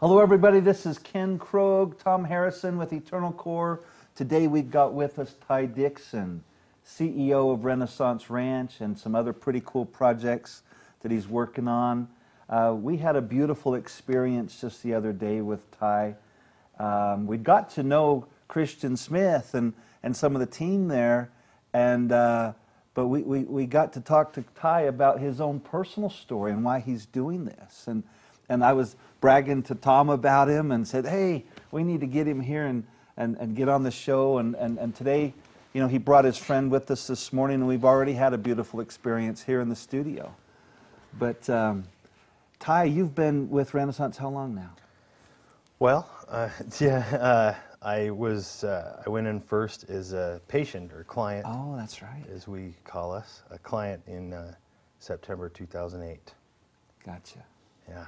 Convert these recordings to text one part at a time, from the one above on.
Hello, everybody. This is Ken Krogh, Tom Harrison with Eternal Core. Today we've got with us Ty Dixon, CEO of Renaissance Ranch, and some other pretty cool projects that he's working on. Uh, we had a beautiful experience just the other day with Ty. Um, we got to know Christian Smith and, and some of the team there, and uh, but we, we, we got to talk to Ty about his own personal story and why he's doing this. And, and I was bragging to Tom about him and said, hey, we need to get him here and, and, and get on the show. And, and, and today, you know, he brought his friend with us this morning, and we've already had a beautiful experience here in the studio. But um, Ty, you've been with Renaissance how long now? Well, uh, yeah, uh, I was uh, I went in first as a patient or client. Oh, that's right. As we call us, a client in uh, September 2008. Gotcha. Yeah.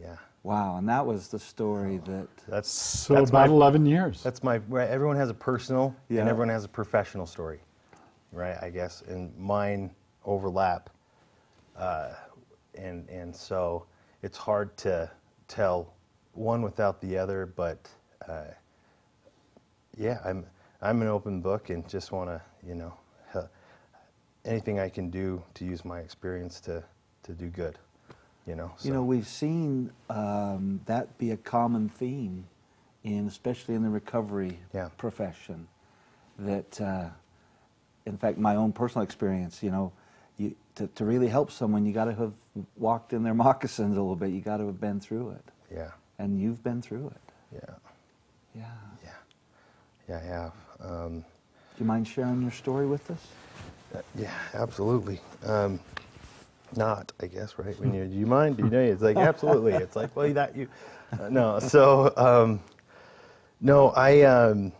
Yeah. Wow, and that was the story that. That's So that's about my, 11 years. That's my. right, Everyone has a personal, Yeah. and everyone has a professional story, right? I guess, and mine overlap, uh, and and so it's hard to tell one without the other. But uh, yeah, I'm I'm an open book, and just want to you know, anything I can do to use my experience to to do good, you know. You know, we've seen um, that be a common theme, in especially in the recovery Yeah. profession. That, uh, in fact, my own personal experience, you know, you, to, to really help someone, you got to have walked in their moccasins a little bit. You got to have been through it, yeah, and you've been through it. yeah. Yeah. Yeah, yeah, I have. Um, Do you mind sharing your story with us? uh, yeah, absolutely. Um, not, I guess, right? When you, do you mind? Do you know? It's like absolutely. It's like, well, that you. Uh, no, so um, no, I um,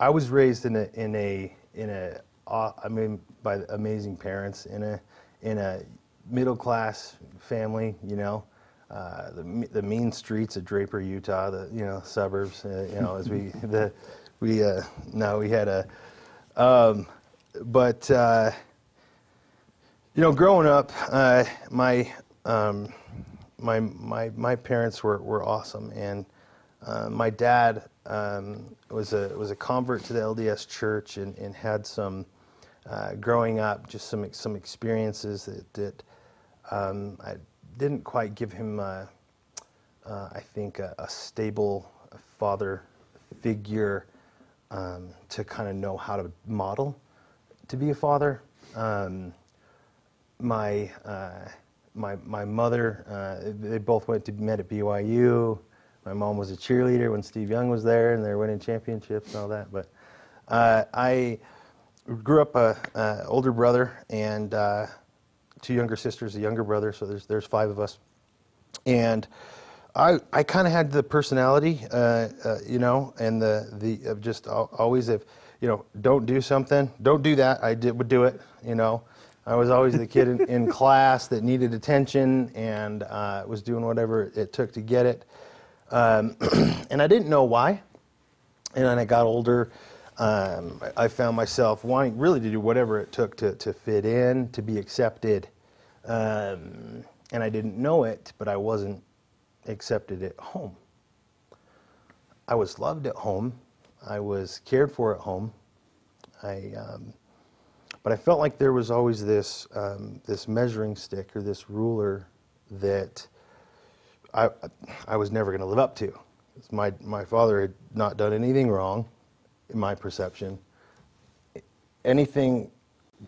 I was raised in a in a in a aw- I mean by amazing parents in a in a middle class family. You know. Uh, the, the mean streets of Draper, Utah, the you know suburbs. Uh, you know, as we the we uh, no, we had a, um, but uh, you know, growing up, uh, my um, my my my parents were, were awesome, and uh, my dad um, was a was a convert to the LDS Church and, and had some uh, growing up, just some some experiences that that um, I didn't quite give him, uh, uh, I think, a, a stable father figure um, to kind of know how to model to be a father. My uh, my my mother, uh, they both went to met at BYU. My mom was a cheerleader when Steve Young was there, and they're winning championships and all that. But uh, I grew up a, a older brother and uh, two younger sisters, a younger brother. So there's there's five of us, and I I kind of had the personality, uh, uh, you know, and the the just always if you know don't do something, don't do that. I did would do it, you know. I was always the kid in, in class that needed attention and uh, was doing whatever it took to get it. Um, and I didn't know why. And then I got older. Um, I found myself wanting really to do whatever it took to, to fit in, to be accepted. Um, and I didn't know it, but I wasn't accepted at home. I was loved at home. I was cared for at home. I, um, but I felt like there was always this um, this measuring stick or this ruler that I I was never going to live up to. My my father had not done anything wrong, in my perception. Anything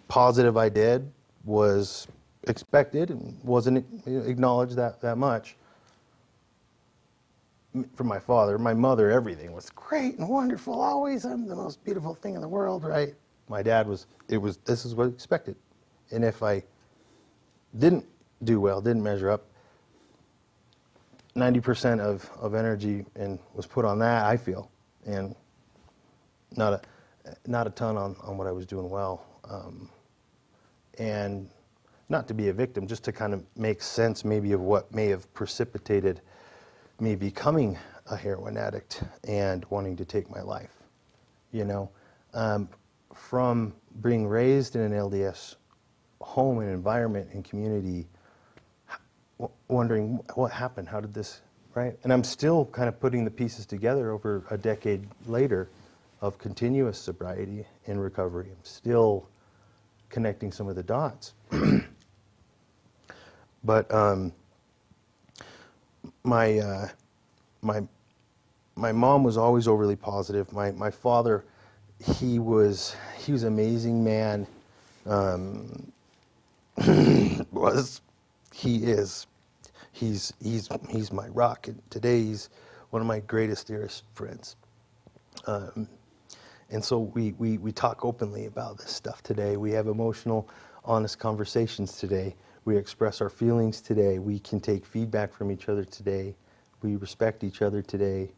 positive I did was expected and wasn't acknowledged that that much from my father. My mother, everything was great and wonderful. Always, I'm the most beautiful thing in the world, right? My dad was. It was. This is what expected. And if I didn't do well, didn't measure up, 90% of, of energy and was put on that. I feel, and not a not a ton on, on what I was doing well. Um, and not to be a victim, just to kind of make sense maybe of what may have precipitated me becoming a heroin addict and wanting to take my life. You know, um, from being raised in an LDS home and environment and community, wondering what happened, how did this, right? And I'm still kind of putting the pieces together over a decade later of continuous sobriety and recovery. I'm still connecting some of the dots. but um, my uh, my my mom was always overly positive. My my father, he was he was an amazing man. Um, was he is he's he's he's my rock. And today he's one of my greatest dearest friends. Um, and so we, we we talk openly about this stuff today. We have emotional honest conversations today. We express our feelings today. We can take feedback from each other today. We respect each other today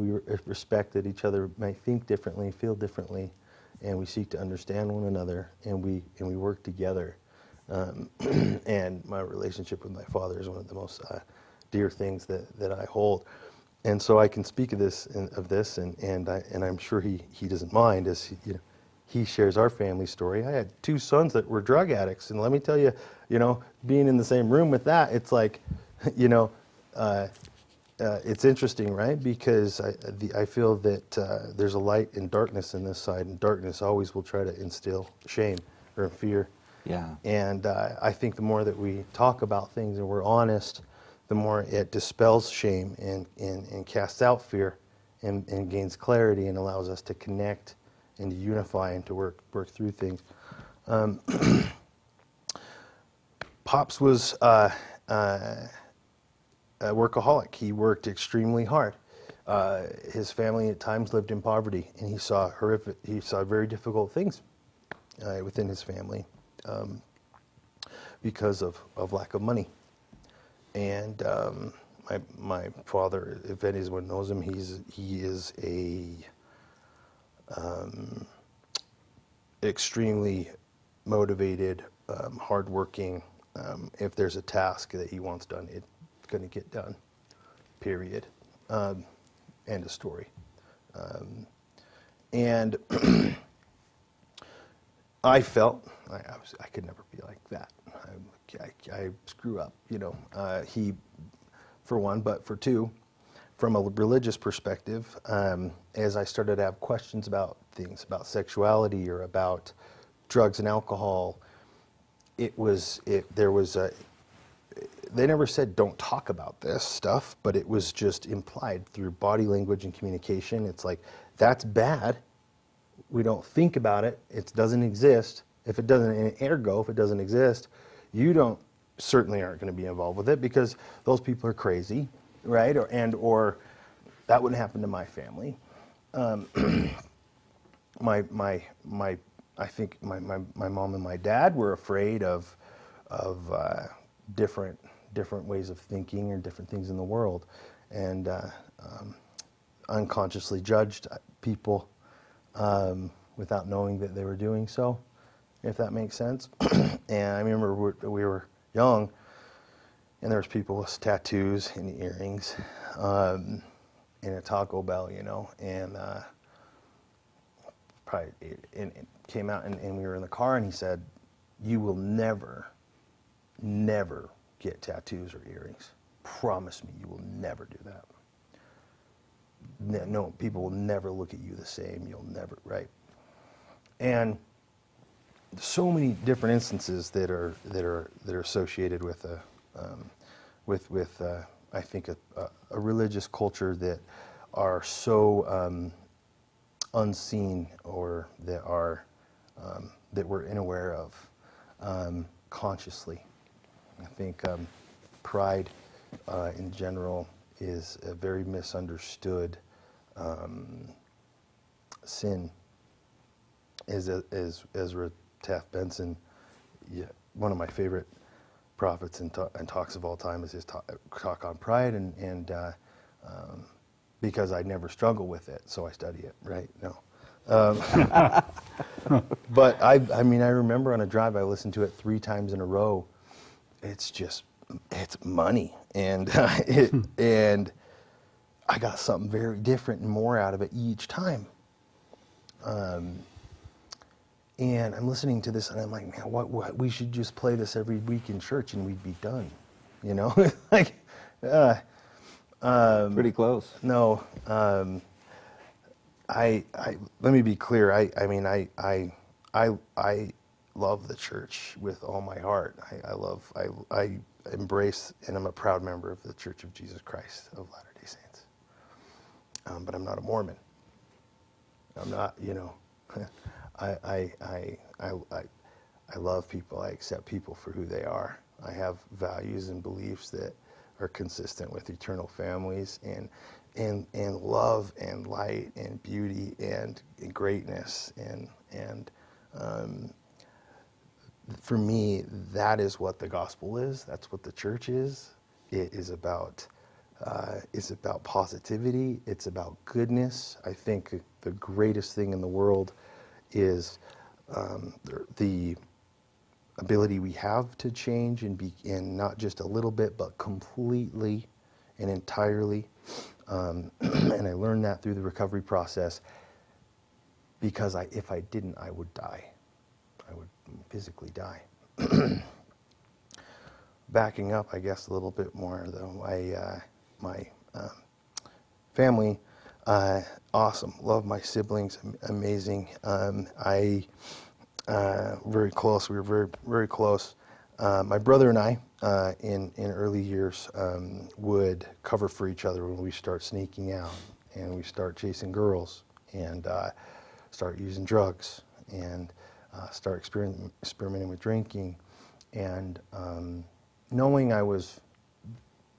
we respect that each other may think differently feel differently and we seek to understand one another and we and we work together um, and my relationship with my father is one of the most uh, dear things that, that I hold. And so I can speak of this and, of this, and, and, I, and I'm sure he, he doesn't mind as he, you know, he shares our family story. I had two sons that were drug addicts, and let me tell you, you know, being in the same room with that, it's like, you know, uh, uh, it's interesting, right? Because I, the, I feel that uh, there's a light and darkness in this side, and darkness always will try to instill shame or fear yeah. And uh, I think the more that we talk about things and we're honest, the more it dispels shame and, and, and casts out fear and, and gains clarity and allows us to connect and to unify and to work, work through things. Um, Pops was uh, uh, a workaholic. He worked extremely hard. Uh, his family at times lived in poverty, and he saw horrific. He saw very difficult things uh, within his family um, because of, of lack of money. And um, my, my father, if anyone knows him, he's, he is a um, extremely motivated, um, hardworking. Um, if there's a task that he wants done, it's going to get done. Period. Um, end of story. Um, and I felt I, I, was, I could never be like that. I, I, screw up, you know. Uh, he, for one, but for two, from a religious perspective, um, as I started to have questions about things, about sexuality or about drugs and alcohol, it was, it, there was a, they never said don't talk about this stuff, but it was just implied through body language and communication. It's like, that's bad. We don't think about it. It doesn't exist. If it doesn't, ergo, if it doesn't exist, you don't certainly aren't going to be involved with it because those people are crazy, right? Or and or that wouldn't happen to my family. Um, my my my I think my, my, my mom and my dad were afraid of of uh, different different ways of thinking or different things in the world, and uh, um, unconsciously judged people um, without knowing that they were doing so if that makes sense. and I remember we were young, and there was people with tattoos and earrings, um, in a Taco Bell, you know, and uh, probably it, it came out, and, and we were in the car, and he said, "You will never, never get tattoos or earrings. Promise me, you will never do that." No, people will never look at you the same. You'll never, right? And so many different instances that are that are that are associated with a um, with with uh, I think a, a, religious culture that are so um, unseen or that are um, that we're unaware of um, consciously. I think um, pride uh, in general is a very misunderstood um, sin. As, as, as Taft Benson, one of my favorite prophets and, and talks of all time is his talk, talk on pride, and, and uh, um, because I never struggle with it, so I study it, right? No. Um, but I, I mean, I remember on a drive, I listened to it three times in a row. It's just, it's money. And, uh, it, and I got something very different and more out of it each time. Um, and I'm listening to this and I'm like, man, what, what, we should just play this every week in church and we'd be done. You know, like, uh, Um, Pretty close. No, um, I, I let me be clear. I, I mean, I, I, I, I love the church with all my heart. I, I love, I, I embrace, and I'm a proud member of the Church of Jesus Christ of Latter-day Saints. Um, but I'm not a Mormon. I'm not, you know. I, I, I, I, I, I love people. I accept people for who they are. I have values and beliefs that are consistent with eternal families and and and love and light and beauty and, and greatness and and um, for me that is what the gospel is. That's what the church is. It is about uh, it's about positivity. It's about goodness. I think the greatest thing in the world is um, the ability we have to change and be and not just a little bit but completely and entirely. Um, and i learned that through the recovery process because I, if i didn't i would die physically die backing up i guess a little bit more though I, uh, my um, family uh, awesome love my siblings amazing um, i uh, very close. We were very, very close. Uh, my brother and I, uh, in in early years, um, would cover for each other when we start sneaking out and we start chasing girls and uh, start using drugs and uh, start experiment, experimenting with drinking and um, knowing I was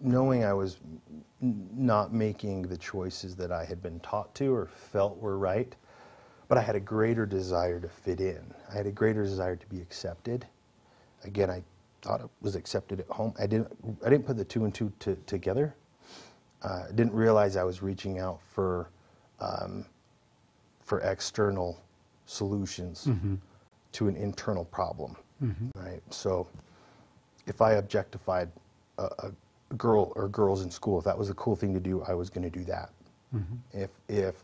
knowing I was not making the choices that I had been taught to or felt were right but I had a greater desire to fit in. I had a greater desire to be accepted. Again, I thought it was accepted at home. I didn't, I didn't put the two and two to, together. Uh, I didn't realize I was reaching out for, um, for external solutions mm-hmm. To an internal problem. Mm-hmm. Right. So, if I objectified a, a, girl or girls in school, if that was a cool thing to do, I was going to do that. Mm-hmm. If if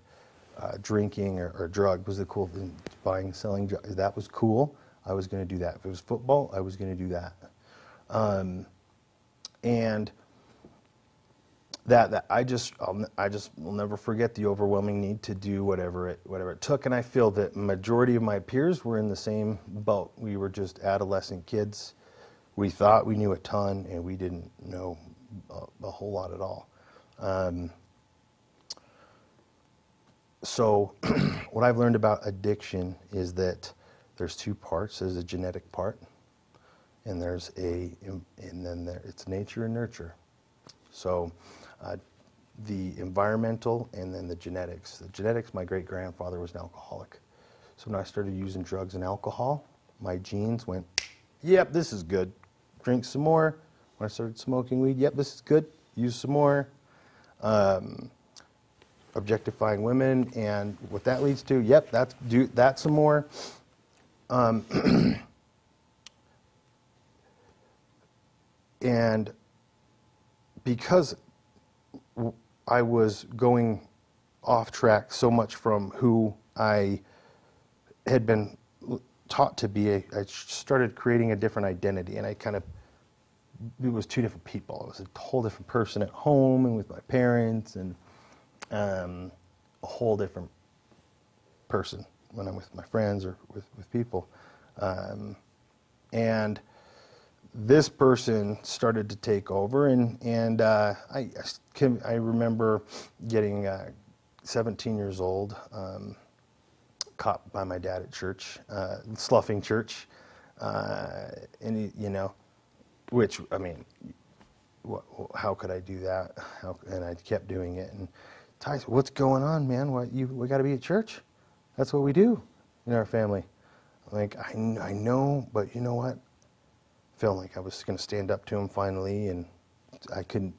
uh, drinking or, or drug was the cool thing. Buying, selling, that was cool. I was going to do that. If it was football, I was going to do that. Um, and that, that I just I'll, I just will never forget the overwhelming need to do whatever it whatever it took. And I feel that majority of my peers were in the same boat. We were just adolescent kids. We thought we knew a ton, and we didn't know a, a whole lot at all. Um, so what I've learned about addiction is that there's two parts. There's a genetic part, and there's a, and then there, it's nature and nurture. So uh, the environmental and then the genetics. The genetics, my great grandfather was an alcoholic. So when I started using drugs and alcohol, my genes went, yep, this is good. Drink some more. When I started smoking weed, yep, this is good. Use some more. Um, objectifying women and what that leads to. Yep, that's do that some more. Um, and because I was going off track so much from who I had been taught to be, I started creating a different identity, and I kind of it was two different people. I was a whole different person at home and with my parents, and um, a whole different person when I'm with my friends or with, with people. Um, and this person started to take over, and, and uh, I, I remember getting uh, 17 years old, um, caught by my dad at church, uh, sloughing church, uh, and he, you know, which I mean, what, how could I do that? How, and I kept doing it, and Tyson, what's going on, man? What you we got to be at church? That's what we do in our family. Like I, I know, but you know what? Felt like I was going to stand up to him finally, and I couldn't.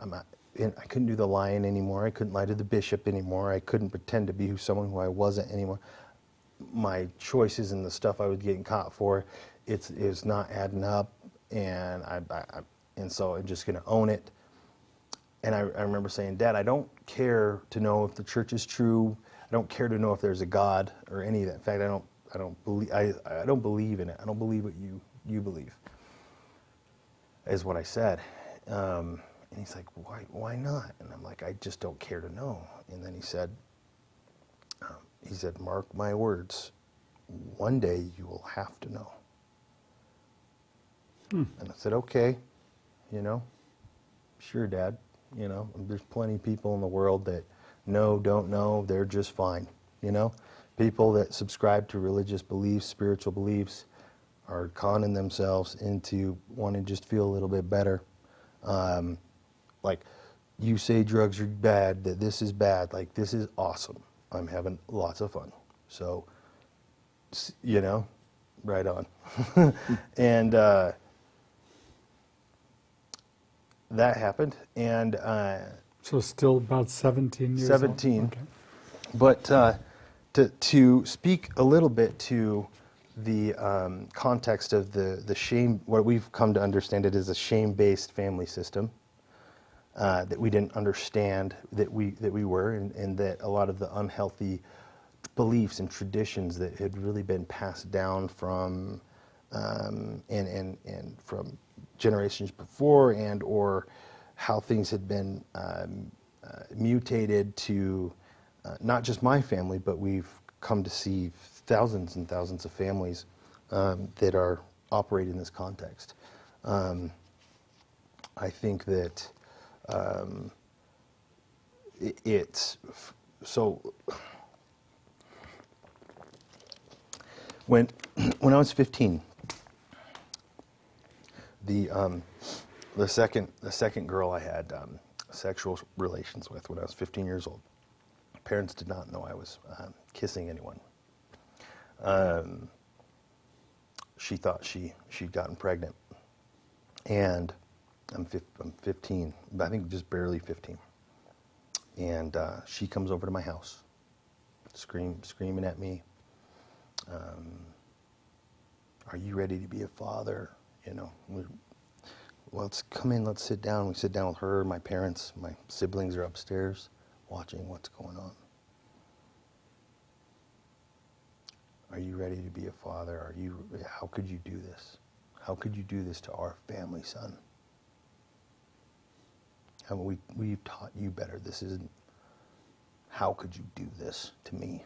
I'm not, I couldn't do the lion anymore. I couldn't lie to the bishop anymore. I couldn't pretend to be someone who I wasn't anymore. My choices and the stuff I was getting caught for, it's it's not adding up, and I, I, I and so I'm just going to own it and I, I, remember saying, Dad, I don't care to know if the church is true. I don't care to know if there's a God or any of that. In fact, I don't, I don't believe, I, I don't believe in it. I don't believe what you, you believe, is what I said. Um, And he's like, why, why not? And I'm like, I just don't care to know. And then he said, um, he said, mark my words, one day you will have to know. And I said, okay, you know, sure, Dad. You know, there's plenty of people in the world that know, don't know, they're just fine. You know, people that subscribe to religious beliefs, spiritual beliefs, are conning themselves into wanting to just feel a little bit better. Um, like, you say drugs are bad, that this is bad. Like, this is awesome. I'm having lots of fun. So, you know, right on. and uh, that happened. And uh, So still about 17 years old? 17. Okay. But uh, to, to speak a little bit to the um, context of the, the shame, what we've come to understand it as a shame based family system uh, that we didn't understand that we, that we were, and, and that a lot of the unhealthy beliefs and traditions that had really been passed down from um, and, and, and from generations before and or how things had been um, uh, mutated to uh, not just my family, but we've come to see thousands and thousands of families um, that are operating in this context. Um, I think that um, it, it's so when when I was 15, the um, the second the second girl I had um, sexual relations with when I was 15 years old. Parents did not know I was um, kissing anyone. Um, she thought she she'd gotten pregnant, and I'm, fif- I'm 15, I think just barely 15. And uh, she comes over to my house, scream, screaming at me. Um, are you ready to be a father? You know, we, well, let's come in, let's sit down. We sit down with her, my parents, my siblings are upstairs watching what's going on. Are you ready to be a father? Are you, how could you do this? How could you do this to our family, son? Haven't we, we've taught you better. This isn't, how could you do this to me?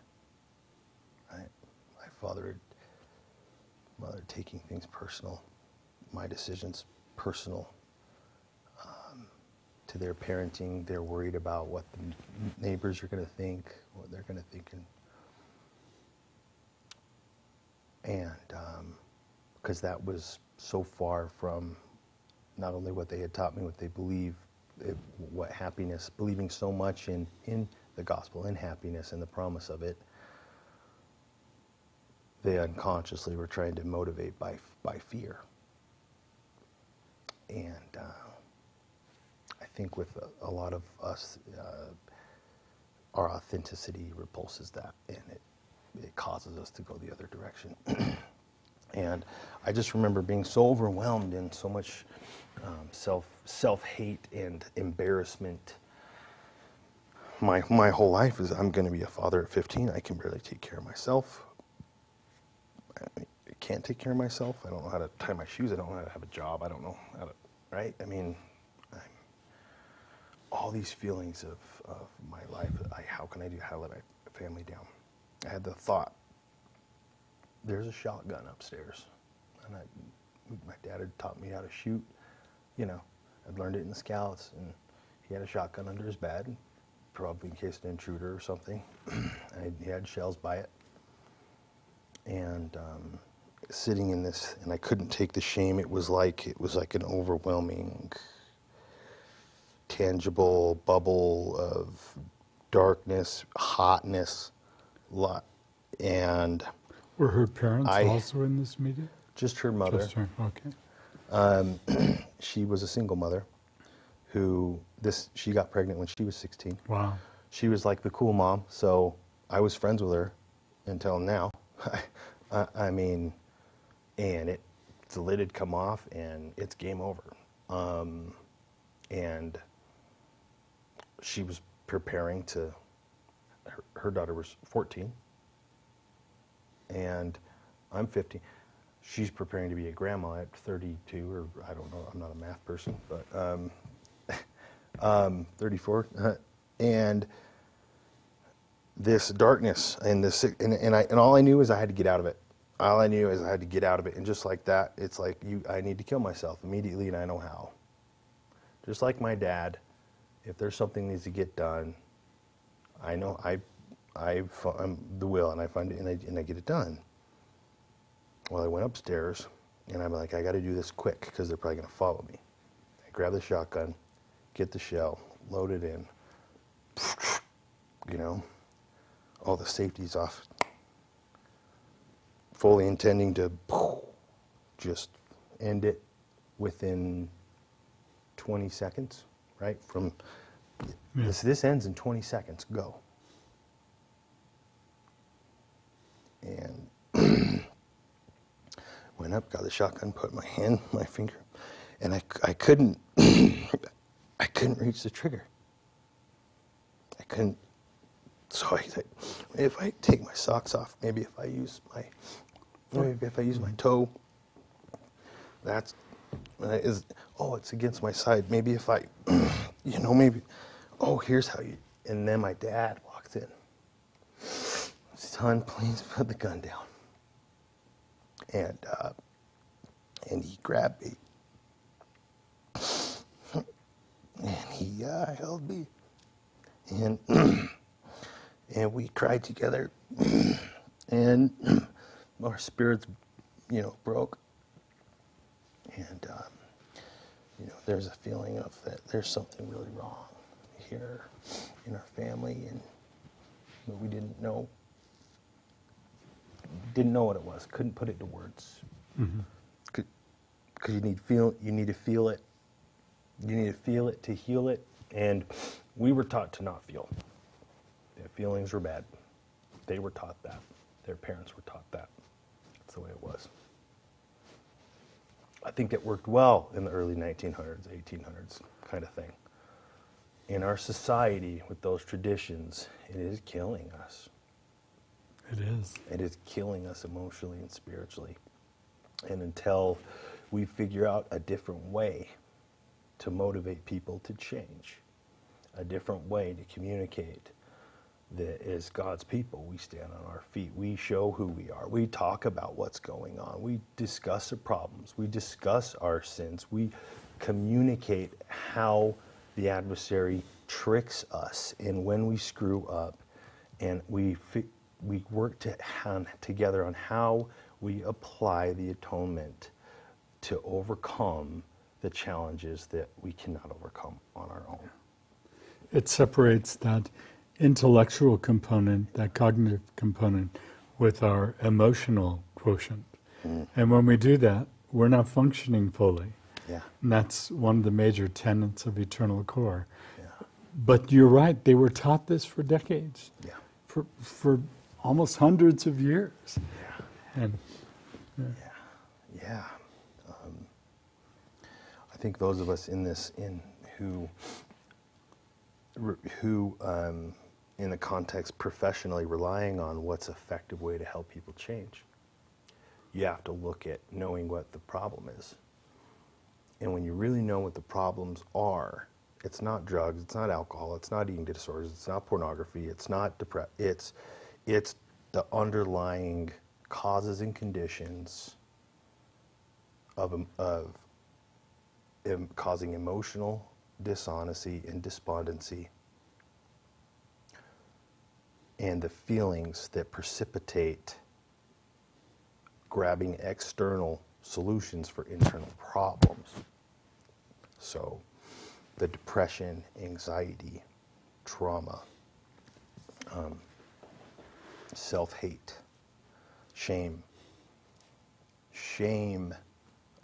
Right? My father, mother taking things personal, my decisions personal. Um, to their parenting, they're worried about what the neighbors are going to think, what they're going to think. And, and because that was so far from not only what they had taught me, what they believe, it, what happiness, believing so much in, in the gospel, in happiness and the promise of it, they unconsciously were trying to motivate by, by fear. And uh, I think with a, a lot of us, uh, our authenticity repulses that, and it, it causes us to go the other direction. and I just remember being so overwhelmed and so much um, self self hate and embarrassment. My my whole life is I'm going to be a father at 15. I can barely take care of myself. I can't take care of myself. I don't know how to tie my shoes. I don't know how to have a job. I don't know how to, right? I mean, all these feelings of, of my life. I, how can I do? How let my family down? I had the thought. There's a shotgun upstairs, and I, my dad had taught me how to shoot. You know, I'd learned it in the scouts, and he had a shotgun under his bed, probably in case an intruder or something. and he had shells by it and um, sitting in this, and I couldn't take the shame. It was like it was like an overwhelming, tangible bubble of darkness, hotness, and Were her parents I- also in this meeting? just her mother. Just her, okay. Um, she was a single mother, who this she got pregnant when she was 16. Wow. she was like the cool mom. So I was friends with her until now. I, I mean, and it the lid had come off and it's game over. Um, and she was preparing to. Her, her daughter was 14, and I'm 15. She's preparing to be a grandma at 32, or I don't know. I'm not a math person, but um, um, 34, uh, and this darkness and this and, and I and all I knew is I had to get out of it. All I knew is I had to get out of it, and just like that, it's like you. I need to kill myself immediately, and I know how. Just like my dad, if there's something needs to get done, I know I, I am the will, and I find it, and I, and I get it done. Well, I went upstairs, and I'm like, I got to do this quick because they're probably going to follow me. I grab the shotgun, get the shell, load it in. You know, all the safeties off. Fully intending to just end it within 20 seconds, right? From Yeah. this, this ends in 20 seconds. Go. And went up, got the shotgun, put my hand, my finger, and I, I couldn't, I couldn't reach the trigger. I couldn't. So I said, if I take my socks off, maybe if I use my, maybe if I use my toe, that's, is, oh, it's against my side. Maybe if I, you know, maybe, oh, here's how you, and then my dad walks in. Son, please put the gun down. And, uh, and he grabbed me. And he uh, held me. And, and we cried together. and our spirits, you know, broke. And, um, you know, there's a feeling of that there's something really wrong in our family, and but we didn't know didn't know what it was. Couldn't put it to words. Mm-hmm. Because you need feel you need to feel it. You need to feel it to heal it, and we were taught to not feel. That feelings were bad. They were taught that. Their parents were taught that. That's the way it was. I think it worked well in the early 1900s, 1800s kind of thing. In our society, with those traditions, it is killing us. It is. It is killing us emotionally and spiritually. And until we figure out a different way to motivate people to change, a different way to communicate that as God's people, we stand on our feet. We show who we are. We talk about what's going on. We discuss the problems. We discuss our sins. We communicate how the adversary tricks us and when we screw up and we we work to together on how we apply the atonement to overcome the challenges that we cannot overcome on our own. It separates that intellectual component, that cognitive component, with our emotional quotient. Mm. And when we do that, we're not functioning fully. Yeah. And that's one of the major tenets of Eternal Core. Yeah. But you're right, they were taught this for decades, Yeah. for, for almost hundreds of years. Yeah. And Yeah. Yeah. Um, I think those of us in this, in who, who, um, in the context professionally relying on what's effective way to help people change, you have to look at knowing what the problem is. And when you really know what the problems are, it's not drugs, it's not alcohol, it's not eating disorders, it's not pornography, it's not depression. It's, it's the underlying causes and conditions of, of causing emotional dishonesty and despondency and the feelings that precipitate grabbing external solutions for internal problems. So, the depression, anxiety, trauma, um, self hate, shame. Shame,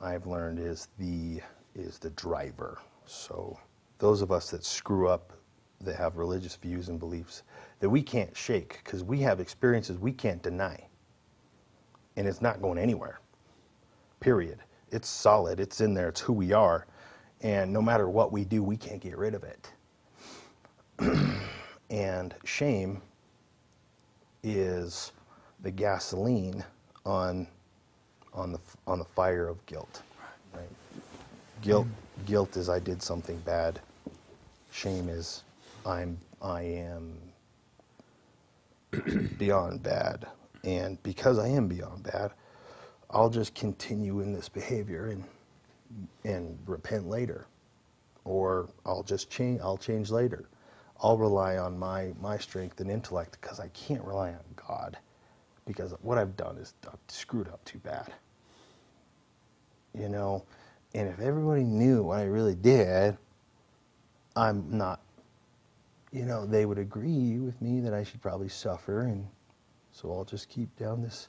I've learned, is the is the driver. So, those of us that screw up, that have religious views and beliefs that we can't shake because we have experiences we can't deny, and it's not going anywhere period. It's solid, it's in there, it's who we are. And no matter what we do, we can't get rid of it. and shame is the gasoline on, on, the, on the fire of guilt. Right? Guilt, guilt is I did something bad. shame is I'm I am beyond bad, and because I am beyond bad, I'll just continue in this behavior and and repent later, or I'll just change. I'll change later. I'll rely on my my strength and intellect because I can't rely on God, because what I've done is screwed up too bad. You know, and if everybody knew what I really did, I'm not. You know, they would agree with me that I should probably suffer, and so I'll just keep down this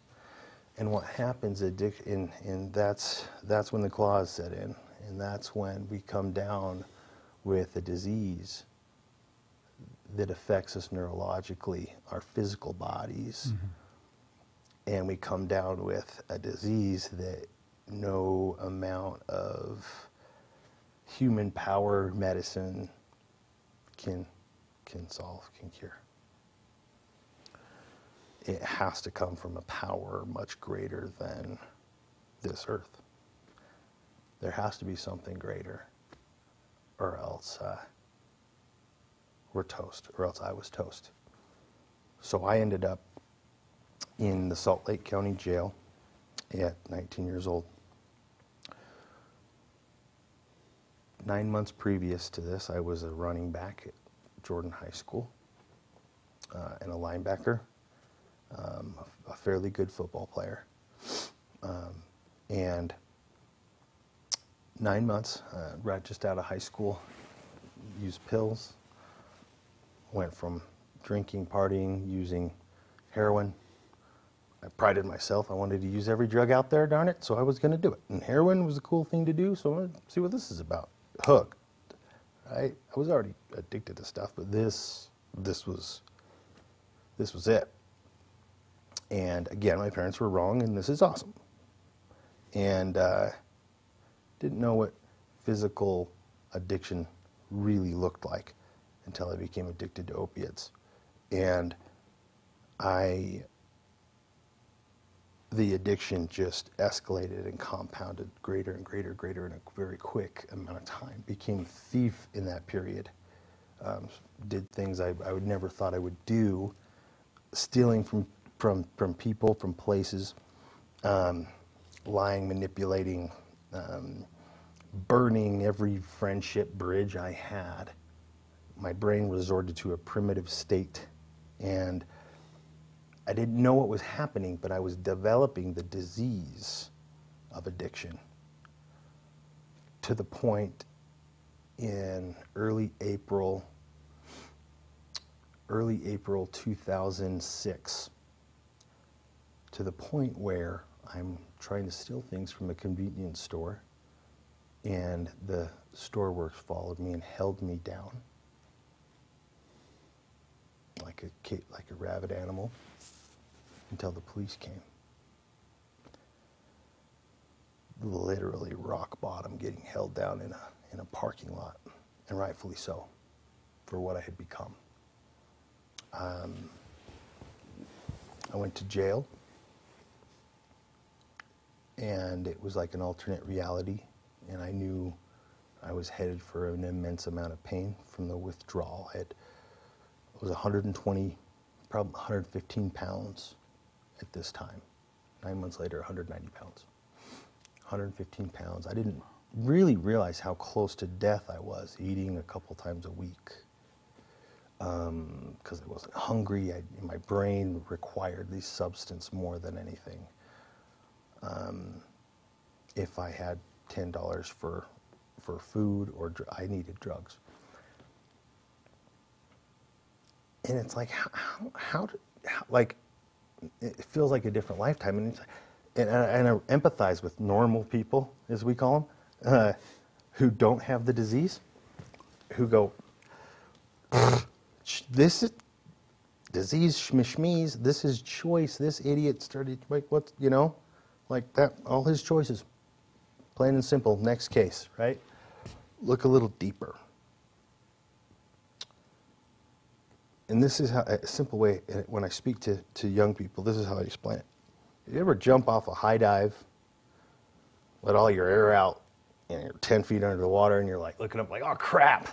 and what happens addic- and, and that's that's when the claws set in. And that's when we come down with a disease that affects us neurologically our physical bodies. Mm-hmm. And we come down with a disease that no amount of human power medicine can can solve can cure it has to come from a power much greater than this earth. There has to be something greater, or else uh, we're toast, or else I was toast. So I ended up in the Salt Lake County Jail at 19 years old. Nine months previous to this, I was a running back at Jordan High School uh, and a linebacker um, a, fairly good football player. Um, and nine months, uh, right just out of high school, used pills, went from drinking, partying, using heroin. I prided myself. I wanted to use every drug out there, darn it, so I was going to do it. And heroin was a cool thing to do, so I wanted to see what this is about. Hooked. I, I was already addicted to stuff, but this, this was, this was it. And again, my parents were wrong, and this is awesome. And uh, didn't know what physical addiction really looked like until I became addicted to opiates. And I, the addiction just escalated and compounded greater and greater, greater in a very quick amount of time. Became a thief in that period. Um, did things I, I would never thought I would do, stealing from from, from people, from places, um, lying, manipulating, um, burning every friendship bridge I had. My brain resorted to a primitive state, and I didn't know what was happening, but I was developing the disease of addiction to the point in early April, early April 2006 to the point where I'm trying to steal things from a convenience store, and the store workers followed me and held me down like a like a rabid animal until the police came. Literally rock bottom, getting held down in a in a parking lot, and rightfully so, for what I had become. Um, I went to jail and it was like an alternate reality and i knew i was headed for an immense amount of pain from the withdrawal. I had, was 120 probably 115 pounds at this time. Nine months later 190 pounds. 115 pounds. I didn't really realize how close to death i was eating a couple times a week because um, i wasn't hungry. I, my brain required this substance more than anything um, if I had ten dollars for for food or dr- I needed drugs. And it's like how how, how, do, how like it feels like a different lifetime, and and, I, and I empathize with normal people, as we call them, uh, who don't have the disease, who go, this is disease schmishmees, this is choice. This idiot started like what you know like that, all his choices. Plain and simple, next case, right? Look a little deeper. And this is how, a simple way, eh, when I speak to, to young people, this is how I explain it. You ever jump off a high dive, let all your air out, and you're 10 feet under the water, and you're like looking up, like, oh crap,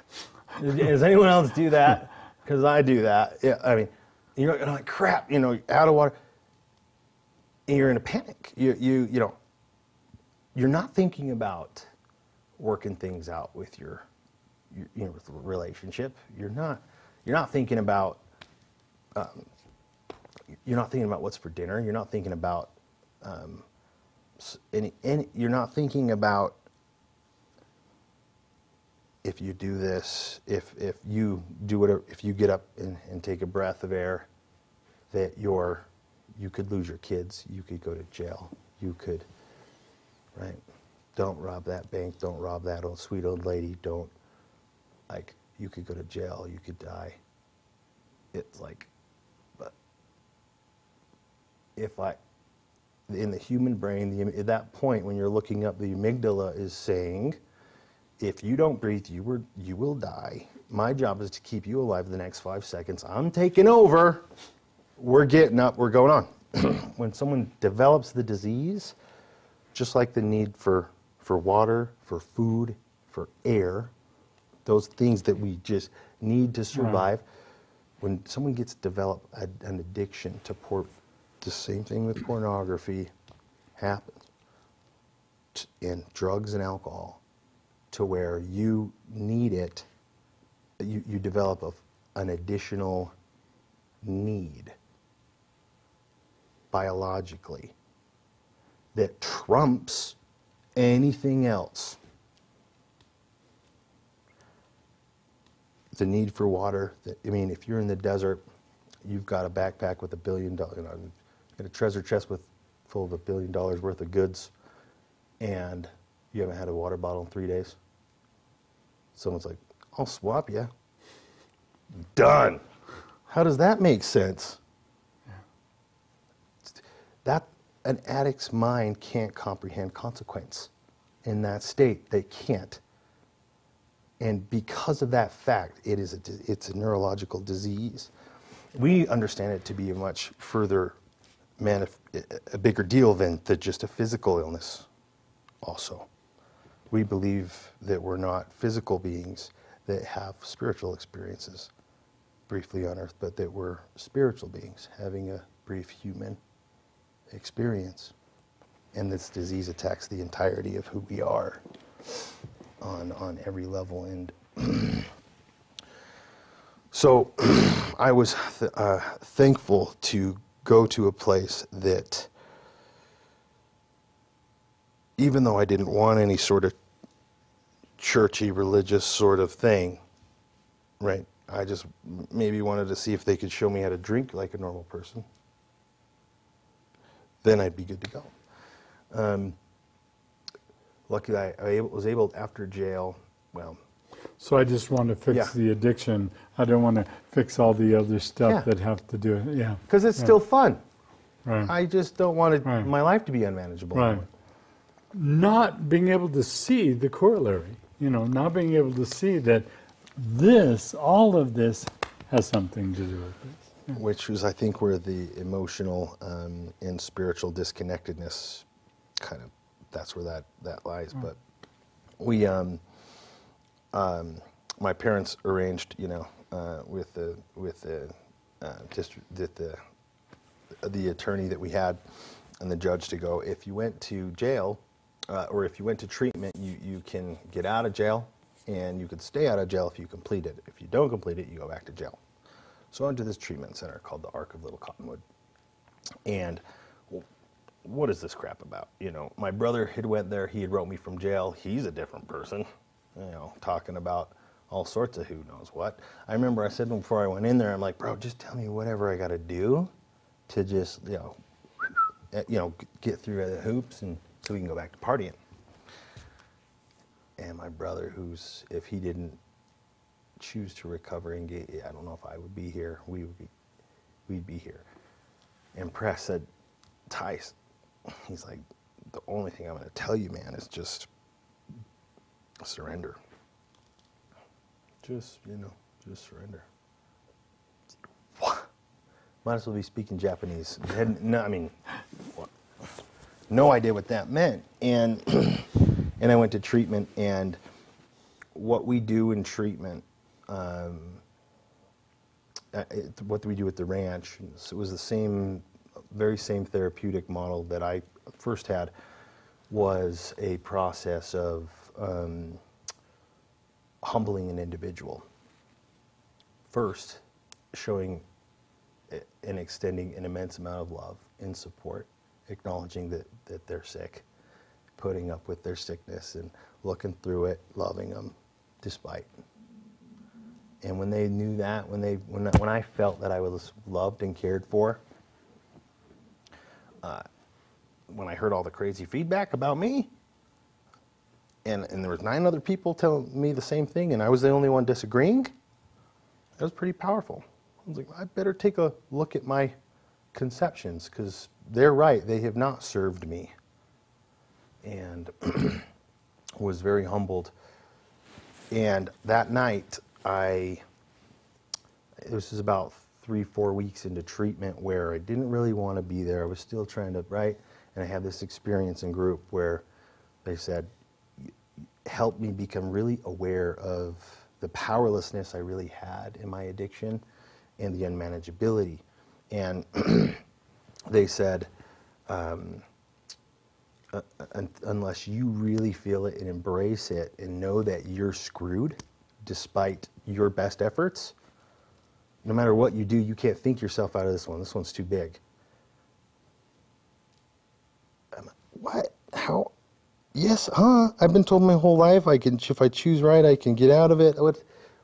Does anyone else do that? Because I do that. Yeah, I mean, you're like oh, crap. You know, out of water. And you're in a panic. You you you know. You're not thinking about working things out with your, your you know, with relationship. You're not. You're not thinking about. Um, you're not thinking about what's for dinner. You're not thinking about. Um, any, any, you're not thinking about if you do this, if, if you do whatever, if you get up and, and take a breath of air, that you're, you could lose your kids, you could go to jail, you could, right? Don't rob that bank, don't rob that old sweet old lady, don't, like, you could go to jail, you could die. It's like, but if I, in the human brain, the, at that point when you're looking up, the amygdala is saying, if you don't breathe, you, were, you will die. My job is to keep you alive the next five seconds. I'm taking over. We're getting up, we're going on. when someone develops the disease, just like the need for, for water, for food, for air, those things that we just need to survive, when someone gets developed a, an addiction to por- the same thing with pornography happens. T- and drugs and alcohol to where you need it you, you develop a, an additional need biologically that trumps anything else the need for water. The, I mean, if you're in the desert, you've got a backpack with a billion dollars, you know, got a treasure chest with full of a billion dollars worth of goods, and you haven't had a water bottle in three days. Someone's like, "I'll swap you." Done. How does that make sense? That an addict's mind can't comprehend consequence in that state. They can't and because of that fact, it is a, it's a neurological disease. We understand it to be a much further, manif- a bigger deal than, than just a physical illness. Also, we believe that we're not physical beings that have spiritual experiences briefly on earth, but that we're spiritual beings having a brief human experience. And this disease attacks the entirety of who we are on on every level and so I was th- uh, thankful to go to a place that even though I didn't want any sort of churchy religious sort of thing right I just maybe wanted to see if they could show me how to drink like a normal person then I'd be good to go um, luckily I, I able- was able after jail. Well, So I just want to fix Yeah. the addiction. I don't want to fix all the other stuff Yeah. that have to do it. Yeah. because it's still fun. Right. I just don't want it, Right. my life to be unmanageable. Right. Not being able to see the corollary, you know, not being able to see that this, all of this, has something to do with Which was, I think, where the emotional um, and spiritual disconnectedness kind of that's where that that lies. But we, um, um, my parents arranged, you know, uh, with the with the uh, district that the the attorney that we had and the judge to go. If you went to jail uh, or if you went to treatment, you you can get out of jail and you could stay out of jail if you complete it. If you don't complete it, you go back to jail. So I went to this treatment center called the Ark of Little Cottonwood. And w- what is this crap about? You know, my brother had went there, he had wrote me from jail. He's a different person, you know, talking about all sorts of who knows what. I remember I said before I went in there, I'm like, bro, just tell me whatever I got to do to just, you know, eh, you know, get through the hoops and so we can go back to partying. And my brother, who's, if he didn't choose to recover and get, I don't know if I would be here, we would be, we'd be here. And Press said, Tice, he's like, the only thing I'm going to tell you, man, is just surrender. Just, you know, just surrender. What? Might as well be speaking Japanese. No, I mean, no idea what that meant. And and I went to treatment, and what we do in treatment um, uh, what do we do at the ranch? So it was the same, very same therapeutic model that I first had was a process of um, humbling an individual. First, showing and extending an immense amount of love and support, acknowledging that, that they're sick, putting up with their sickness and looking through it, loving them despite. And when they knew that, when they when when I felt that I was loved and cared for, uh, when I heard all the crazy feedback about me, and and there was nine other people telling me the same thing, and I was the only one disagreeing, that was pretty powerful. I was like, I better take a look at my conceptions because they're right; they have not served me. And was very humbled. And that night, I, this was about three, four weeks into treatment where I didn't really want to be there. I was still trying to, right? And I had this experience in group where they said, help me become really aware of the powerlessness I really had in my addiction and the unmanageability. And they said, um, uh, un- unless you really feel it and embrace it and know that you're screwed despite your best efforts, no matter what you do, you can't think yourself out of this one. This one's too big. What? How? Yes, huh? I've been told my whole life I can, if I choose right, I can get out of it. What,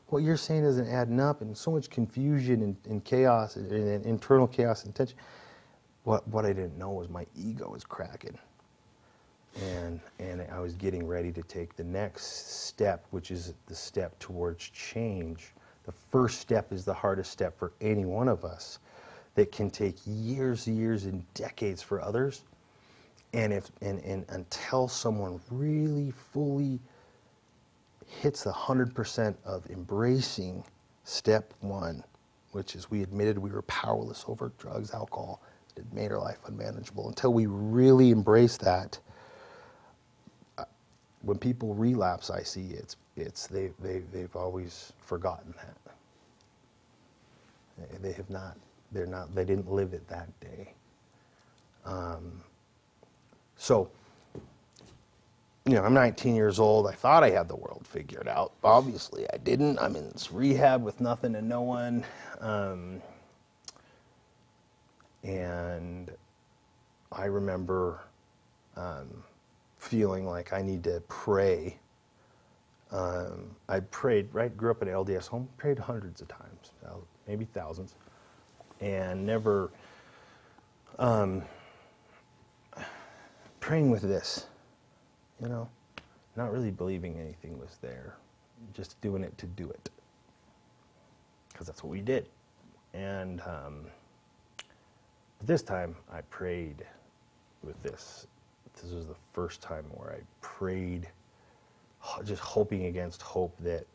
what you're saying isn't adding up, and so much confusion and, and chaos and, and internal chaos and tension. What, what I didn't know was my ego was cracking and and I was getting ready to take the next step, which is the step towards change. The first step is the hardest step for any one of us that can take years, years, and decades for others. And if and, and until someone really fully hits the hundred percent of embracing step one, which is we admitted we were powerless over drugs, alcohol, it made our life unmanageable. Until we really embrace that, when people relapse, I see it's it's they they they've always forgotten that. They, have not. They're not. They didn't live it that day. Um, so, you know, I'm 19 years old. I thought I had the world figured out. Obviously, I didn't. I'm in this rehab with nothing and no one. Um, and I remember. Um, feeling like I need to pray. Um, I prayed, right? Grew up in an LDS home, prayed hundreds of times, maybe thousands, and never um, praying with this, you know, not really believing anything was there, just doing it to do it, because that's what we did. And um, this time I prayed with this this was the first time where I prayed, just hoping against hope that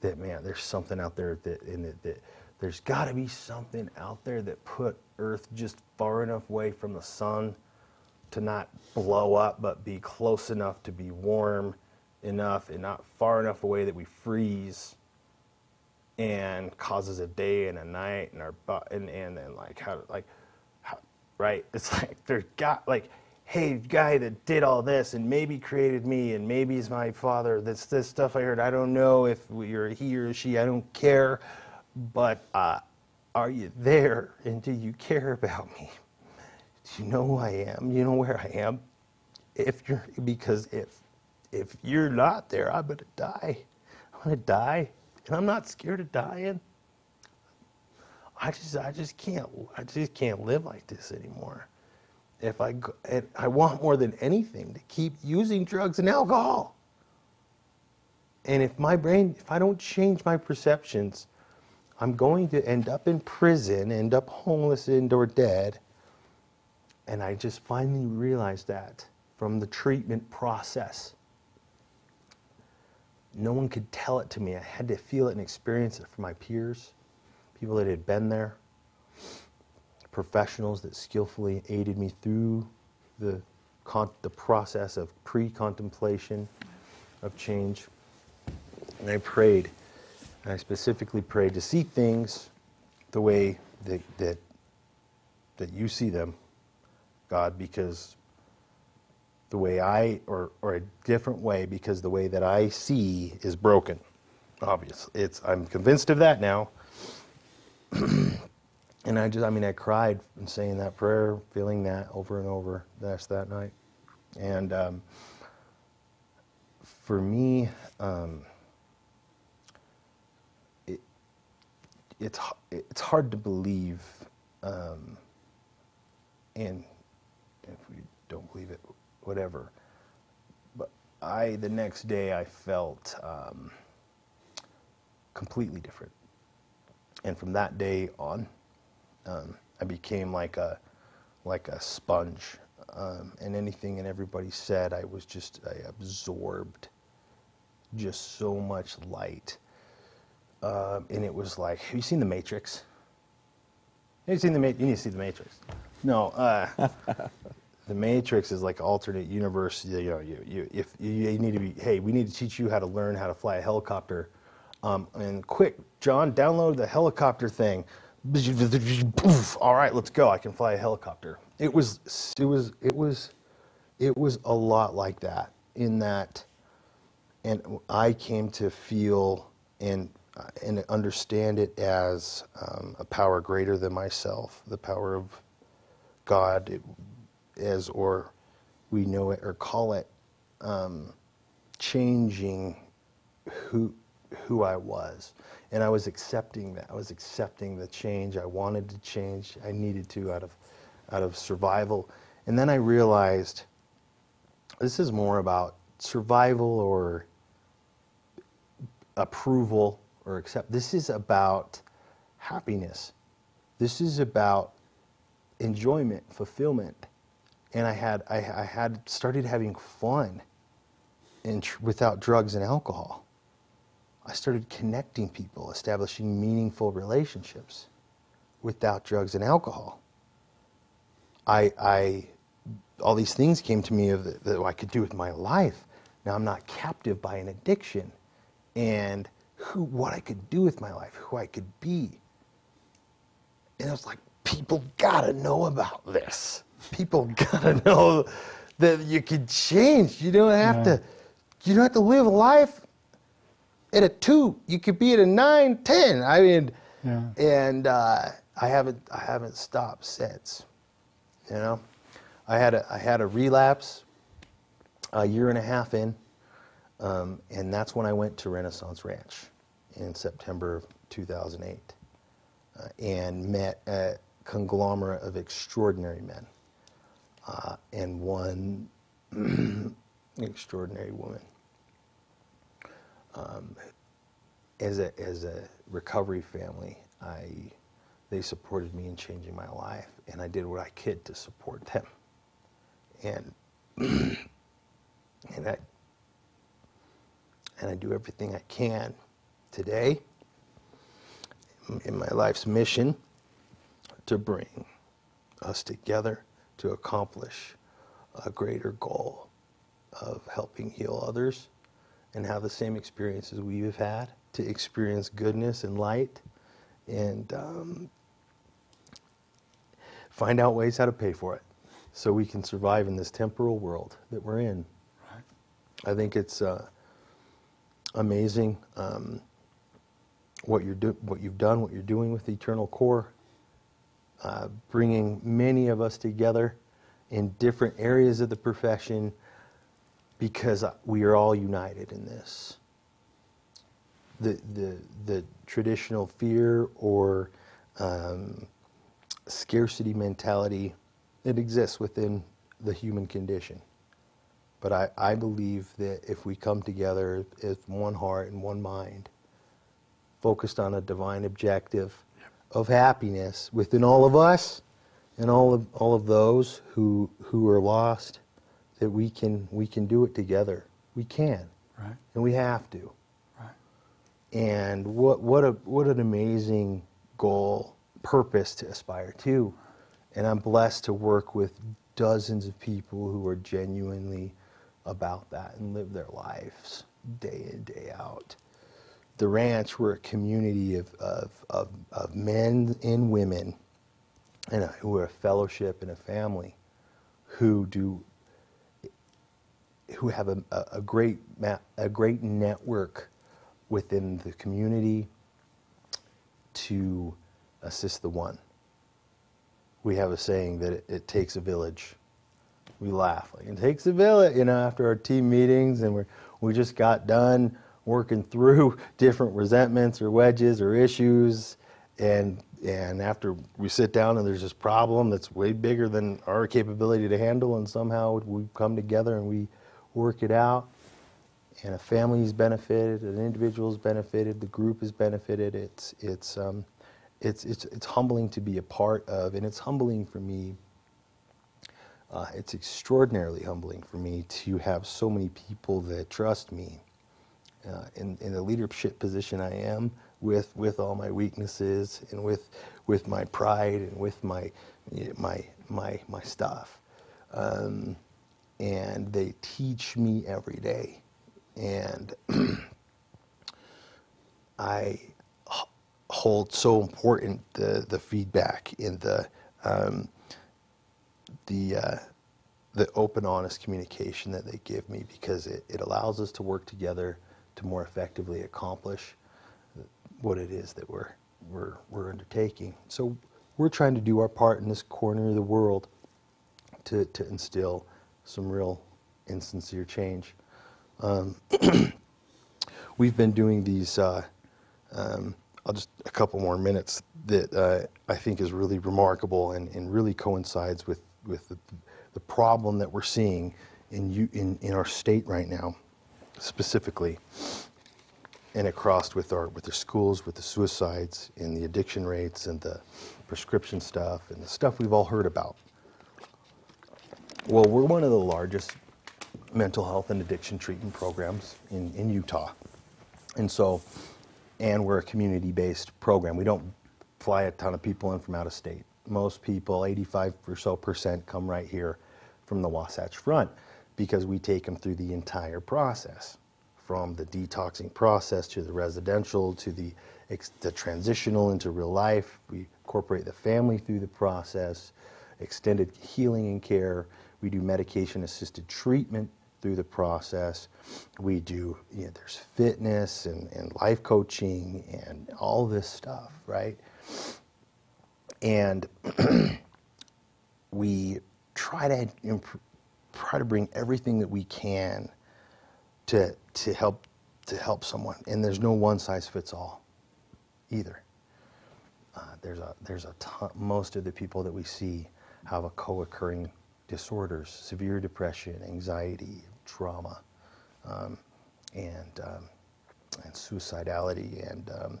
that man, there's something out there that in it that there's got to be something out there that put Earth just far enough away from the sun to not blow up, but be close enough to be warm enough and not far enough away that we freeze and causes a day and a night and our and and then like how like how, right? It's like there's got like hey, guy that did all this and maybe created me and maybe he's my father. That's this stuff I heard. I don't know if you're he or she. I don't care. But uh, are you there and do you care about me? Do you know who I am? Do you know where I am? If you're because if if you're not there, I'm gonna die. I'm gonna die, and I'm not scared of dying. I just I just can't I just can't live like this anymore if I, I want more than anything to keep using drugs and alcohol. And if my brain, if I don't change my perceptions, I'm going to end up in prison, end up homeless and or dead. And I just finally realized that from the treatment process. No one could tell it to me. I had to feel it and experience it from my peers, people that had been there professionals that skillfully aided me through the, the process of pre contemplation of change. And I prayed. And I specifically prayed to see things the way that, that, that you see them, God, because the way I, or, or a different way, because the way that I see is broken. Obviously, it's, I'm convinced of that now. and I just, I mean, I cried in saying that prayer, feeling that over and over. That's that night. And um, for me, um, it, it's, it's hard to believe, um, and if we don't believe it, whatever. But I, the next day, I felt um, completely different, and from that day on, um, I became like a like a sponge, um, and anything and everybody said, I was just I absorbed just so much light. Um, and it was like, have you seen The Matrix? Have you seen the Ma- You need to see The Matrix. No, uh, The Matrix is like alternate universe. You know, you, you if you, you need to be, hey, we need to teach you how to learn how to fly a helicopter. Um, and quick, John, download the helicopter thing. All right, let's go. I can fly a helicopter. It was, it was, it was, it was a lot like that. In that, and I came to feel and and understand it as um, a power greater than myself, the power of God, it, as or we know it or call it um, changing who who I was, and I was accepting that. I was accepting the change. I wanted to change. I needed to out of out of survival, and then I realized this is more about survival or approval or accept. This is about happiness. This is about enjoyment, fulfillment. And I had I, I had started having fun in without drugs and alcohol. I started connecting people, establishing meaningful relationships without drugs and alcohol. I, I all these things came to me of that, that I could do with my life. Now I'm not captive by an addiction and who what I could do with my life, who I could be. And I was like, people gotta know about this. People gotta know that you can change. You don't have Yeah. to you don't have to live a life at a two. You could be at a nine, ten. I mean Yeah. and uh, I haven't I haven't stopped since. You know, I had a I had a relapse a year and a half in, um, and that's when I went to Renaissance Ranch in September of 2008, uh, and met a conglomerate of extraordinary men, uh, and one extraordinary woman. Um, as a as a recovery family, I they supported me in changing my life, and I did what I could to support them. And and I and I do everything I can today in my life's mission to bring us together to accomplish a greater goal of helping heal others and have the same experiences we have had to experience goodness and light and um, find out ways how to pay for it so we can survive in this temporal world that we're in. I think it's uh, amazing um, what you're do- what you've done, what you're doing with the Eternal Core, uh, bringing many of us together in different areas of the profession because we are all united in this. The the the traditional fear or um, scarcity mentality it exists within the human condition. But I, I believe that if we come together as one heart and one mind, focused on a divine objective of happiness within all of us and all of all of those who who are lost, that we can we can do it together. We can. Right. And we have to. Right. And what what a what an amazing goal, purpose to aspire to. And I'm blessed to work with dozens of people who are genuinely about that and live their lives day in day out. the ranch, we're a community of, of, of, of men and women and a, who are a fellowship and a family who do who have a, a, great a great network within the community to assist the one. We have a saying that it, it takes a village. We laugh like it takes a village, you know, after our team meetings, and we we just got done working through different resentments or wedges or issues, and and after we sit down and there's this problem that's way bigger than our capability to handle, and somehow we come together and we work it out, and a family's benefited, an individual's benefited, the group is benefited. It's it's um, it's it's it's humbling to be a part of, and it's humbling for me. Uh, it's extraordinarily humbling for me to have so many people that trust me uh, in in the leadership position I am with with all my weaknesses and with with my pride and with my my my my stuff. Um, and they teach me every day. And I hold so important the, the feedback in the um, the uh, the open, honest communication that they give me because it, it allows us to work together to more effectively accomplish what it is that we're we're we're undertaking. So we're trying to do our part in this corner of the world to to instill some real insincere change. Um, we've been doing these. Uh, um, I'll just a couple more minutes that uh, I think is really remarkable and, and really coincides with with the, the problem that we're seeing in you in, in our state right now, specifically, and across with our with the schools, with the suicides and the addiction rates and the prescription stuff and the stuff we've all heard about. Well, we're one of the largest mental health and addiction treatment programs in, in Utah. And so, and we're a community based program. We don't fly a ton of people in from out of state. Most people, 85 or so percent, come right here from the Wasatch Front because we take them through the entire process from the detoxing process to the residential to the, the transitional into real life. We incorporate the family through the process, extended healing and care we do medication assisted treatment through the process. We do, you know, there's fitness and, and life coaching and all this stuff, right? And we try to imp- try to bring everything that we can to to help to help someone. And there's no one size fits all either. Uh, there's a there's a ton, most of the people that we see have a co-occurring disorders, severe depression, anxiety, trauma, um, and, um, and suicidality, and, um,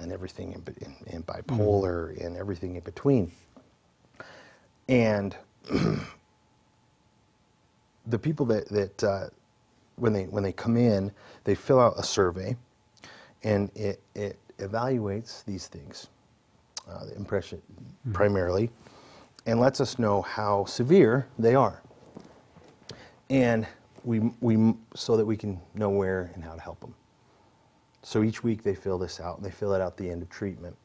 and everything in, in, in bipolar, mm. and everything in between. And the people that, that uh, when, they, when they come in, they fill out a survey, and it, it evaluates these things, uh, the impression mm. primarily, and lets us know how severe they are. And we, we, so that we can know where and how to help them. So each week they fill this out and they fill it out at the end of treatment.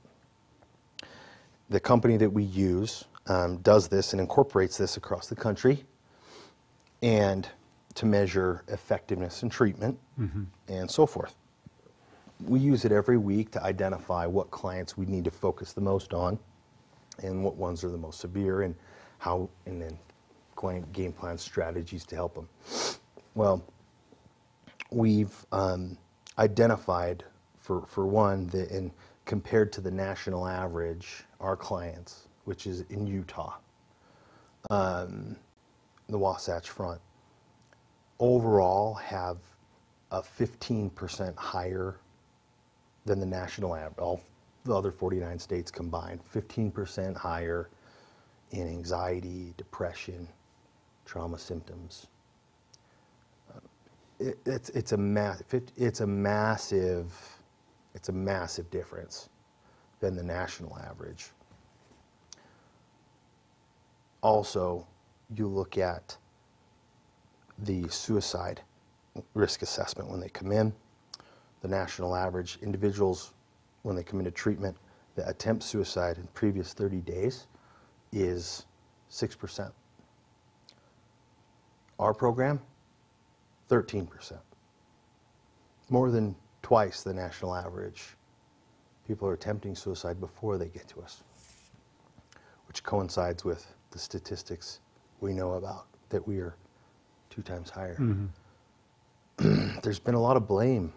The company that we use um, does this and incorporates this across the country and to measure effectiveness in treatment mm-hmm. and so forth. We use it every week to identify what clients we need to focus the most on and what ones are the most severe and how, and then game plan strategies to help them. Well, we've um, identified for, for one that in compared to the national average, our clients, which is in Utah, um, the Wasatch Front, overall have a 15% higher than the national average, the other 49 states combined, 15% higher in anxiety, depression, trauma symptoms. Uh, it, it's, it's, a ma- it's a massive, it's a massive difference than the national average. Also, you look at the suicide risk assessment when they come in. the national average, individuals, when they come into treatment, that attempt suicide in previous 30 days is 6%. Our program, 13%. More than twice the national average. People are attempting suicide before they get to us, which coincides with the statistics we know about that we are two times higher. Mm-hmm. There's been a lot of blame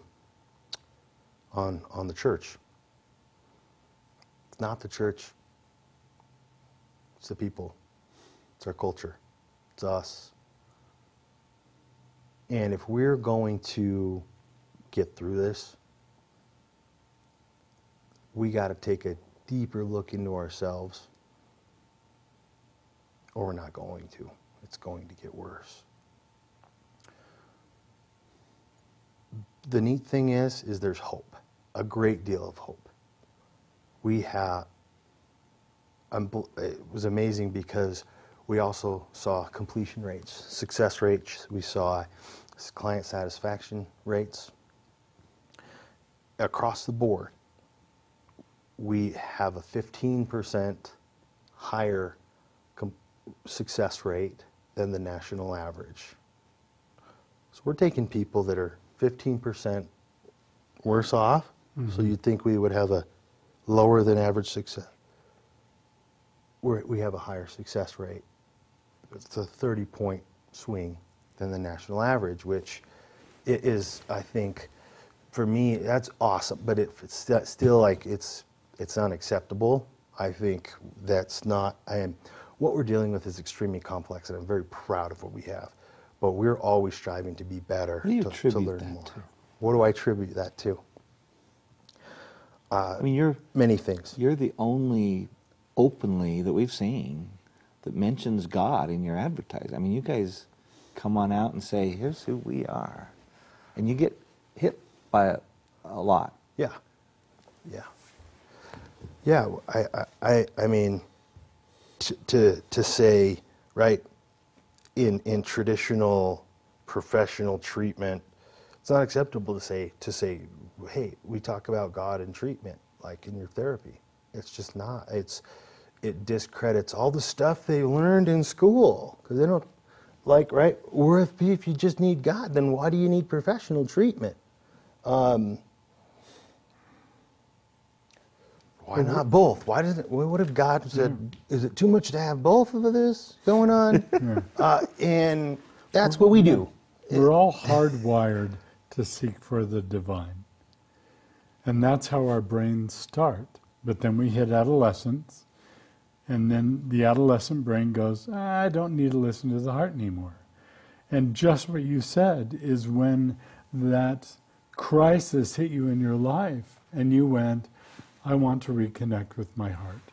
on, on the church. It's not the church, it's the people, it's our culture, it's us. And if we're going to get through this, we got to take a deeper look into ourselves, or we're not going to. It's going to get worse. The neat thing is, is there's hope, a great deal of hope. We have. I'm it was amazing because we also saw completion rates, success rates. We saw client satisfaction rates across the board. We have a 15% higher com- success rate than the national average. So we're taking people that are 15% worse off. So mm-hmm. you'd think we would have a lower than average success. We're, we have a higher success rate. It's a 30 point swing than the national average, which i- is, I think, for me, that's awesome. But it, it's st- still like it's it's unacceptable. I think that's not. And what we're dealing with is extremely complex, and I'm very proud of what we have. But we're always striving to be better, What do you to, to learn more. to? What do I attribute that to? Uh, I mean, you're Many things. you're the only openly that we've seen that mentions God in your advertising. I mean, you guys come on out and say, "Here's who we are," and you get hit by it a lot. Yeah, yeah, yeah. I, I, I, I mean, to, to to say right in in traditional professional treatment, it's not acceptable to say to say, hey, we talk about God in treatment, like in your therapy. It's just not. It's it discredits all the stuff they learned in school because they don't like right. Or if if you just need God, then why do you need professional treatment? Why not both? Why doesn't? What if God said, "Is it too much to have both of this going on?" uh, and that's what we do. We're all hardwired to seek for the divine. And that's how our brains start. But then we hit adolescence, and then the adolescent brain goes, "Ah, I don't need to listen to the heart anymore. And just what you said is when that crisis hit you in your life, and you went, I want to reconnect with my heart.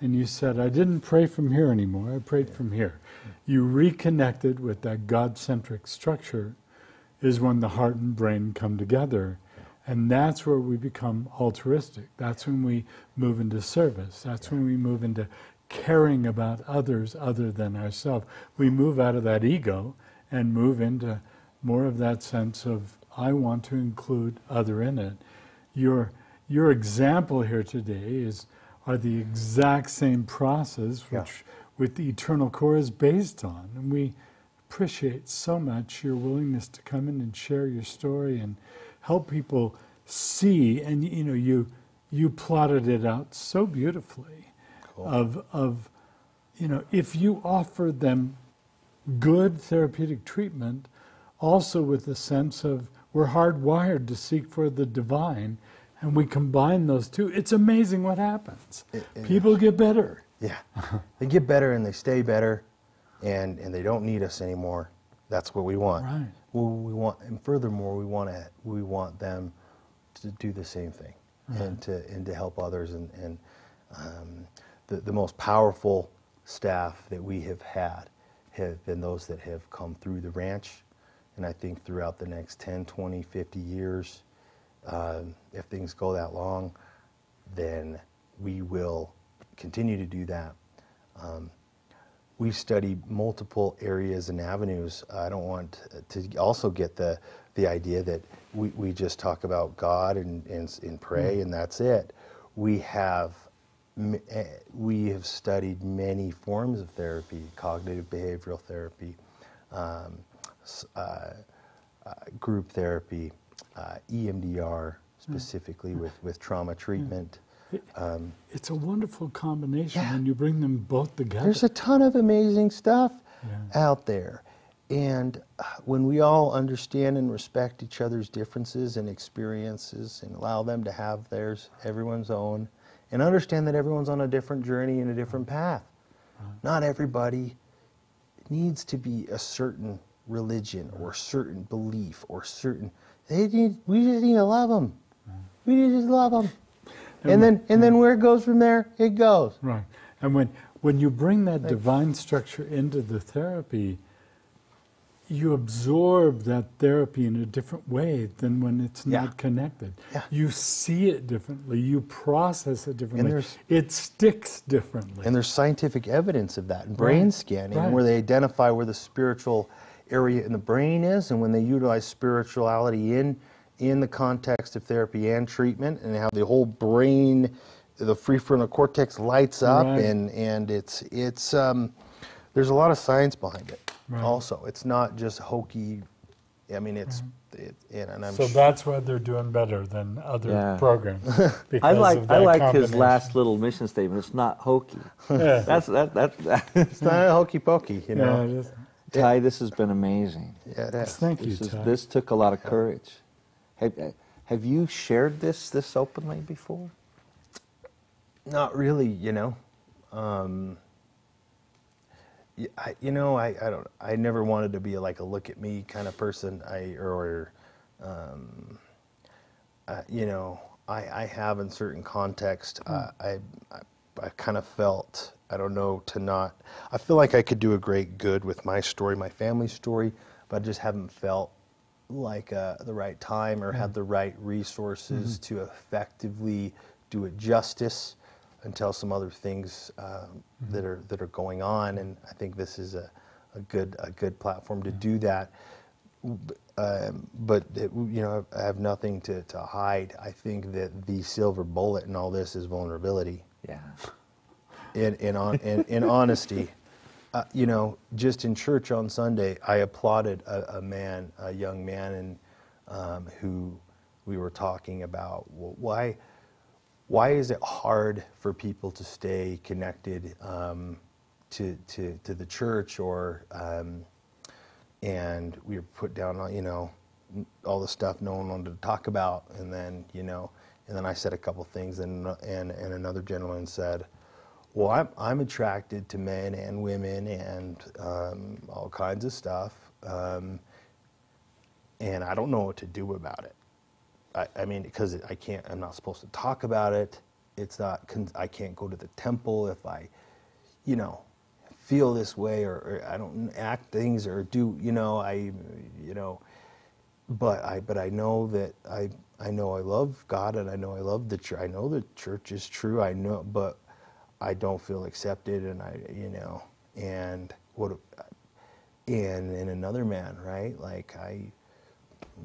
And you said, I didn't pray from here anymore, I prayed from here. You reconnected with that God centric structure, is when the heart and brain come together. And that's where we become altruistic. That's when we move into service. That's when we move into caring about others other than ourselves. We move out of that ego and move into more of that sense of, I want to include other in it. Your, your example here today is are the exact same process Yeah. which with the eternal core is based on. And we appreciate so much your willingness to come in and share your story and help people see and you know you you plotted it out so beautifully Cool. of of you know if you offer them good therapeutic treatment also with the sense of we're hardwired to seek for the divine and we combine those two it's amazing what happens It- it people get better Yeah, they get better and they stay better, and and they don't need us anymore. That's what we want. Right. Well, we want, and furthermore, we want to we want them to do the same thing and to and to help others. And and um, the the most powerful staff that we have had have been those that have come through the ranch, and I think throughout the next 10, 20, 50 years, um, if things go that long, then we will continue to do that. Um, we study multiple areas and avenues. I don't want to also get the the idea that we, we just talk about God and, and, and pray and that's it. We have eh, we have studied many forms of therapy, cognitive behavioral therapy, um, uh, uh, group therapy, uh, EMDR specifically with, with trauma treatment. Um, It's a wonderful combination Yeah. when you bring them both together. there's a ton of amazing stuff Yeah. out there. And uh, when we all understand and respect each other's differences and experiences and allow them to have theirs, everyone's own, and understand that everyone's on a different journey and a different path. Not everybody needs to be a certain religion or certain belief or certain. They need. We just need to love them. We need to just love them. And then, and then where it goes from there, it goes. Right. And when, when you bring that divine structure into the therapy, you absorb that therapy in a different way than when it's Yeah. not connected. Yeah. You see it differently, you process it differently, it sticks differently. And there's scientific evidence of that in brain Right, scanning, right. where they identify where the spiritual area in the brain is, and when they utilize spirituality in in the context of therapy and treatment, and how the whole brain, the prefrontal cortex lights up, Right. and and it's it's um, there's a lot of science behind it. Right. Also, it's not just hokey. I mean, it's it, and, and I'm so su- that's why they're doing better than other Yeah. programs. I like I like his last little mission statement. It's not hokey. Yeah. That's that that. that it's not a hokey pokey, you Yeah, know. it is. Ty, this has been amazing. Yeah, it is. Thank you, is, Ty. this took a lot of courage. Have, have you shared this this openly before? Not really, you know. Um, I, you know, I, I don't. I never wanted to be like a look at me kind of person. I or, um, uh, you know, I, I have in certain context. Uh, I, I I kind of felt I don't know to not. I feel like I could do a great good with my story, my family story, but I just haven't felt like uh, the right time or had the right resources to effectively do it justice until some other things um, that are that are going on, and I think this is a, a good a good platform to do that. Um, but it, you know, I have nothing to, to hide. I think that the silver bullet in all this is vulnerability Yeah. in in on in, in honesty. Uh, you know, just in church on Sunday, I applauded a, a man, a young man, and um, who we were talking about well, why why is it hard for people to stay connected um, to, to to the church or um, and we were put down on you know all the stuff no one wanted to talk about. And then you know and then I said a couple things and and and another gentleman said well I'm I'm attracted to men and women and um, all kinds of stuff um, and I don't know what to do about it. I, I mean because I can't I'm not supposed to talk about it. It's not I can't go to the temple if I you know feel this way or, or I don't act things or do you know I you know but I but I know that I I know I love God and I know I love the church I know the church is true I know but I don't feel accepted and I you know and what and and another man right like I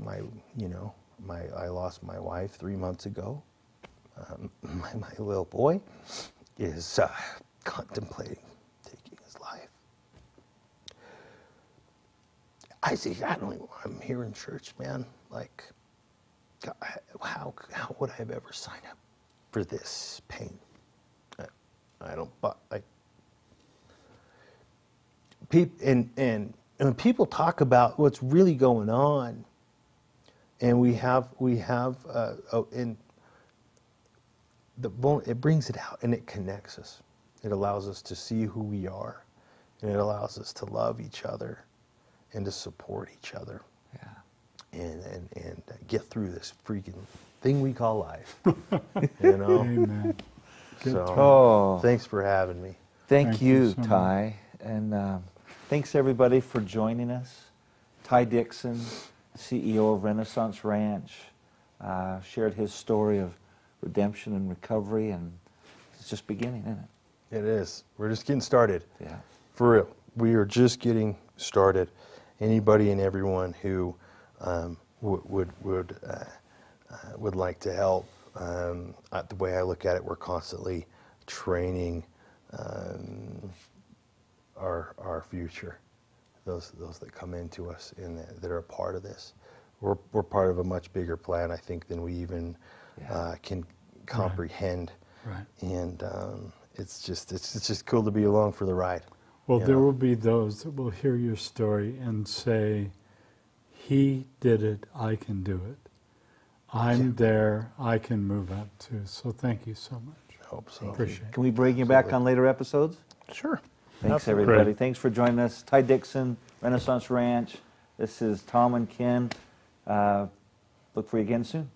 my you know my I lost my wife three months ago um, my, my little boy is uh, contemplating taking his life. I say, I don't I'm here in church, man. Like, how, how would I have ever signed up for this pain? I, I don't, but like, people, and, and, and when people talk about what's really going on, and we have, we have, uh, oh, and the it brings it out and it connects us. It allows us to see who we are, and it allows us to love each other and to support each other Yeah. and and and get through this freaking thing we call life. you know. Amen. So Oh. thanks for having me. Thank, Thank you you, so much. Ty. And um, thanks everybody for joining us. Ty Dixon, CEO of Renaissance Ranch, uh, shared his story of redemption and recovery, and it's just beginning, isn't it? It is. We're just getting started. Yeah. For real, we are just getting started. Anybody and everyone who um, would would would, uh, uh, would like to help. Um, the way I look at it, we're constantly training um, our our future. Those those that come into us and that, that are a part of this. We're we're part of a much bigger plan, I think, than we even Yeah. uh, can comprehend. Right. And um, it's just it's, it's just cool to be along for the ride. Well, there know. will be those that will hear your story and say, He did it, I can do it. I'm Yeah. there, I can move up too. So thank you so much. I hope so. Appreciate it. Can we bring you back on later episodes? Sure. Thanks, Absolutely. everybody. Great. Thanks for joining us. Ty Dixon, Renaissance Ranch. This is Tom and Ken. Uh, look for you again soon.